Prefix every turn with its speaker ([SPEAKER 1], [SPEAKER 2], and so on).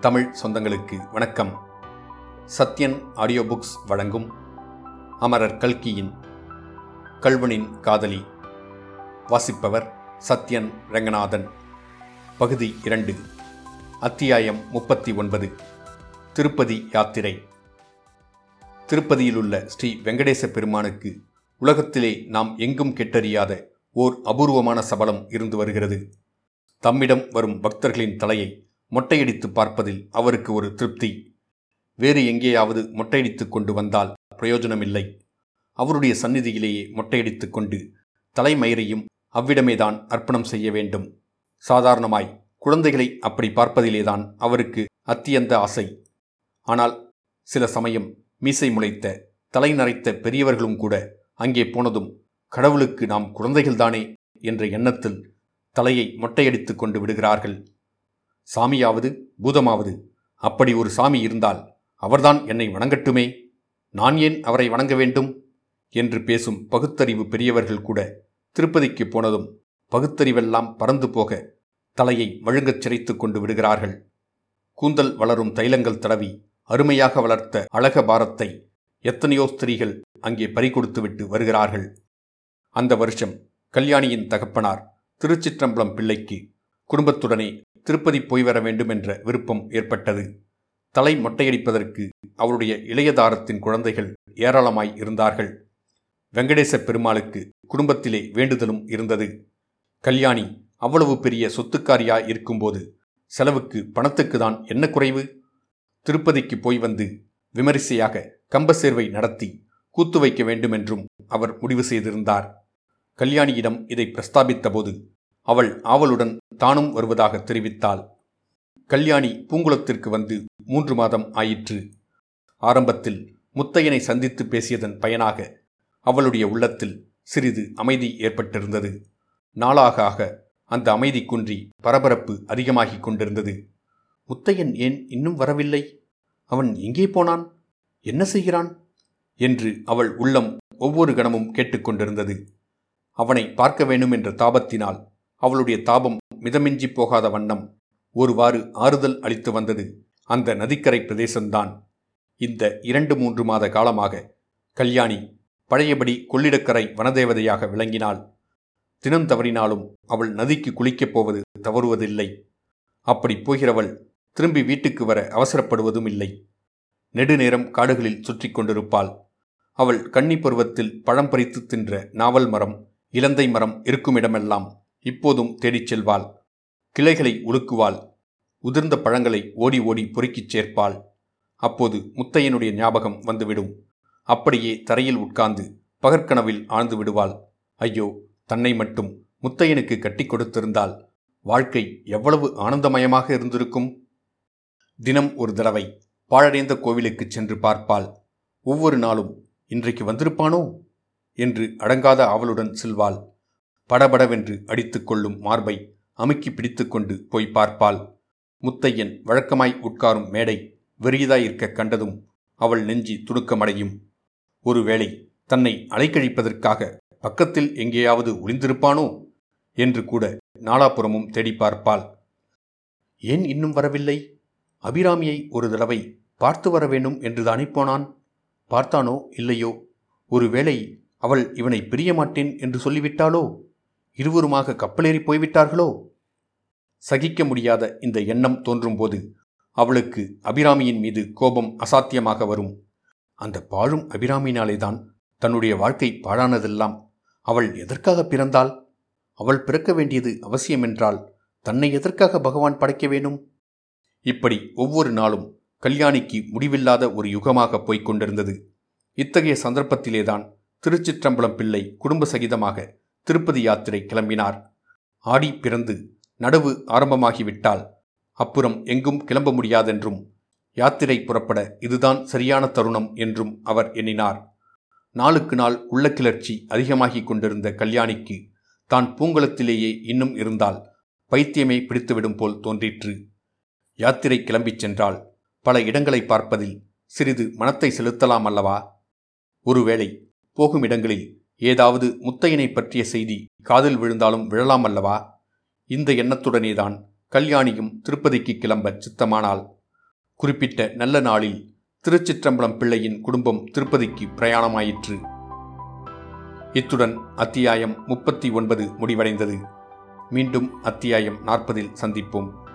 [SPEAKER 1] தமிழ் சொந்தங்களுக்கு வணக்கம். Sathyan audio books வழங்கும் அமரர் கல்கியின் கல்வனின் காதலி. வாசிப்பவர் சத்யன் ரங்கநாதன். பகுதி இரண்டு அத்தியாயம் முப்பத்தி ஒன்பது திருப்பதி யாத்திரை. திருப்பதியிலுள்ள ஸ்ரீ வெங்கடேச பெருமானுக்கு உலகத்திலே நாம் எங்கும் கெட்டறியாத ஓர் அபூர்வமான சபலம் இருந்து வருகிறது. தம்மிடம் வரும் பக்தர்களின் தலையை மொட்டையடித்து பார்ப்பதில் அவருக்கு ஒரு திருப்தி. வேறு எங்கேயாவது மொட்டையடித்து கொண்டு வந்தால் பிரயோஜனமில்லை. அவருடைய சந்நிதியிலேயே மொட்டையடித்து கொண்டு தலைமயிரையும் அவ்விடமேதான் அர்ப்பணம் செய்ய வேண்டும். சாதாரணமாய் குழந்தைகளை அப்படி பார்ப்பதிலேதான் அவருக்கு அத்தியந்த ஆசை. ஆனால் சில சமயம் மீசை முளைத்த தலை நரைத்த பெரியவர்களும் கூட அங்கே போனதும் கடவுளுக்கு நாம் குழந்தைகள்தானே என்ற எண்ணத்தில் தலையை மொட்டையடித்து கொண்டு விடுகிறார்கள். சாமியாவது பூதமாவது அப்படி ஒரு சாமி இருந்தால் அவர்தான் என்னை வணங்கட்டுமே? நான் ஏன் அவரை வணங்க வேண்டும்? என்று பேசும் பகுத்தறிவு பெரியவர்கள் கூட திருப்பதிக்கு போனதும் பகுத்தறிவெல்லாம் பறந்து போக தலையை வழுங்கச் சிரைத்து கொண்டு விடுகிறார்கள். கூந்தல் வளரும் தைலங்கள் தடவி அருமையாக வளர்த்த அழக பாரத்தை எத்தனையோ ஸ்திரீகள் அங்கே பறிகொடுத்துவிட்டு வருகிறார்கள். அந்த வருஷம் கல்யாணியின் தகப்பனார் திருச்சிற்றம்பலம் பிள்ளைக்கு குடும்பத்துடனே திருப்பதி போய் வர வேண்டும் என்ற விருப்பம் ஏற்பட்டது. தலை மொட்டையடிப்பதற்கு அவருடைய இளையதாரத்தின் குழந்தைகள் ஏராளமாய் இருந்தார்கள். வெங்கடேச பெருமாளுக்கு குடும்பத்திலே வேண்டுதலும் இருந்தது. கல்யாணி அவ்வளவு பெரிய சொத்துக்காரியா இருக்கும்போது செலவுக்கு பணத்துக்கு தான் என்ன குறைவு? திருப்பதிக்கு போய் வந்து விமரிசையாக கம்பசேர்வை நடத்தி கூத்து வைக்க வேண்டுமென்றும் அவர் முடிவு செய்திருந்தார். கல்யாணியிடம் இதை பிரஸ்தாபித்தபோது அவள் ஆவலுடன் தானும் வருவதாக தெரிவித்தாள். கல்யாணி பூங்குளத்திற்கு வந்து மூன்று மாதம் ஆயிற்று. ஆரம்பத்தில் முத்தையனை சந்தித்து பேசியதன் பயனாக அவளுடைய உள்ளத்தில் சிறிது அமைதி ஏற்பட்டிருந்தது. நாளாக ஆக அந்த அமைதி குன்றி பரபரப்பு அதிகமாகிக் கொண்டிருந்தது. முத்தையன் ஏன் இன்னும் வரவில்லை? அவன் எங்கே போனான்? என்ன செய்கிறான்? என்று அவள் உள்ளம் ஒவ்வொரு கணமும் கேட்டுக்கொண்டிருந்தது அவனை பார்க்க வேண்டும் என்ற தாபத்தினால் அவளுடைய தாபம் மிதமிஞ்சி போகாத வண்ணம் ஒருவாறு ஆறுதல் அளித்து வந்தது. அந்த நதிக்கரை பிரதேசம்தான். இந்த இரண்டு மூன்று மாத காலமாக கல்யாணி பழையபடி கொள்ளிடக்கரை வனதேவதையாக விளங்கினாள். தினம் தவறினாலும் அவள் நதிக்கு குளிக்கப் போவது தவறுவதில்லை. அப்படி போகிறவள் திரும்பி வீட்டுக்கு வர அவசரப்படுவதும் இல்லை. நெடுநேரம் காடுகளில் சுற்றி கொண்டிருப்பாள். அவள் கன்னி பருவத்தில் பழம் பறித்து தின்ற நாவல் மரம் இலந்தை மரம் இருக்குமிடமெல்லாம். இப்போதும் தேடிச் செல்வாள். கிளைகளை உலுக்குவாள். உதிர்ந்த பழங்களை ஓடி ஓடி பொறுக்கிச் சேர்ப்பாள். அப்போது முத்தையனுடைய ஞாபகம் வந்துவிடும். அப்படியே தரையில் உட்கார்ந்து பகற்கனவில் ஆழ்ந்து விடுவாள். ஐயோ தன்னை மட்டும் முத்தையனுக்கு கட்டி கொடுத்திருந்தால் வாழ்க்கை எவ்வளவு ஆனந்தமயமாக இருந்திருக்கும்? தினம் ஒரு தடவை பாழடைந்த கோவிலுக்கு சென்று பார்ப்பாள். ஒவ்வொரு நாளும் இன்றைக்கு வந்திருப்பானோ? என்று அடங்காத ஆவலுடன் செல்வாள். படபடவென்று அடித்துக்கொள்ளும் மார்பை அமுக்கி பிடித்துக்கொண்டு போய் பார்ப்பாள். முத்தையன் வழக்கமாய் உட்காரும் மேடை வெறியதாயிருக்க கண்டதும் அவள் நெஞ்சி துடுக்கமடையும். ஒருவேளை தன்னை அலைக்கழிப்பதற்காக பக்கத்தில் எங்கேயாவது ஒளிந்திருப்பானோ? என்று கூட நாலாபுறமும் தேடி பார்ப்பாள். ஏன் இன்னும் வரவில்லை? அபிராமியை ஒரு தடவை பார்த்து வர வேண்டும் என்று தானே போனான்? பார்த்தானோ இல்லையோ? ஒருவேளை அவள் இவனை பிரியமாட்டேன் என்று சொல்லிவிட்டாளோ? இருவருமாக கப்பலேறி போய்விட்டார்களோ? சகிக்க முடியாத இந்த எண்ணம் தோன்றும்போது அவளுக்கு அபிராமியின் மீது கோபம் அசாத்தியமாக வரும். அந்த பாழும் அபிராமியினாலேதான் தன்னுடைய வாழ்க்கை பாழானதெல்லாம் அவள் எதற்காக பிறந்தாள்? அவள் பிறக்க வேண்டியது அவசியமென்றால் தன்னை எதற்காக பகவான் படைக்க வேணும் இப்படி ஒவ்வொரு நாளும் கல்யாணிக்கு முடிவில்லாத ஒரு யுகமாக போய்க் கொண்டிருந்தது. இத்தகைய சந்தர்ப்பத்திலேதான் திருச்சிற்றம்பலம் பிள்ளை குடும்ப சகிதமாக திருப்பதி யாத்திரை கிளம்பினார். ஆடி பிறந்து நடுவு ஆரம்பமாகிவிட்டால் அப்புறம் எங்கும் கிளம்ப முடியாதென்றும் யாத்திரை புறப்பட இதுதான் சரியான தருணம் என்றும் அவர் எண்ணினார். நாளுக்கு நாள் உள்ள கிளர்ச்சி அதிகமாகிக் கொண்டிருந்த கல்யாணிக்கு தான் பூங்குளத்திலேயே இன்னும் இருந்தால் பைத்தியமே பிடித்துவிடும் போல் தோன்றிற்று. யாத்திரை கிளம்பிச் சென்றால் பல இடங்களை பார்ப்பதில் சிறிது மனத்தை செலுத்தலாம் அல்லவா? ஒருவேளை போகும் இடங்களில் ஏதாவது முத்தையனை பற்றிய செய்தி காதில் விழுந்தாலும் விழலாம் அல்லவா? இந்த எண்ணத்துடனேதான் கல்யாணியும் திருப்பதிக்கு கிளம்ப சித்தமானால் குறிப்பிட்ட நல்ல நாளில் திருச்சிற்றம்பலம் பிள்ளையின் குடும்பம் திருப்பதிக்கு பிரயாணமாயிற்று. இத்துடன் அத்தியாயம் முப்பத்தி ஒன்பது முடிவடைந்தது. மீண்டும் அத்தியாயம் நாற்பதில் சந்திப்போம்.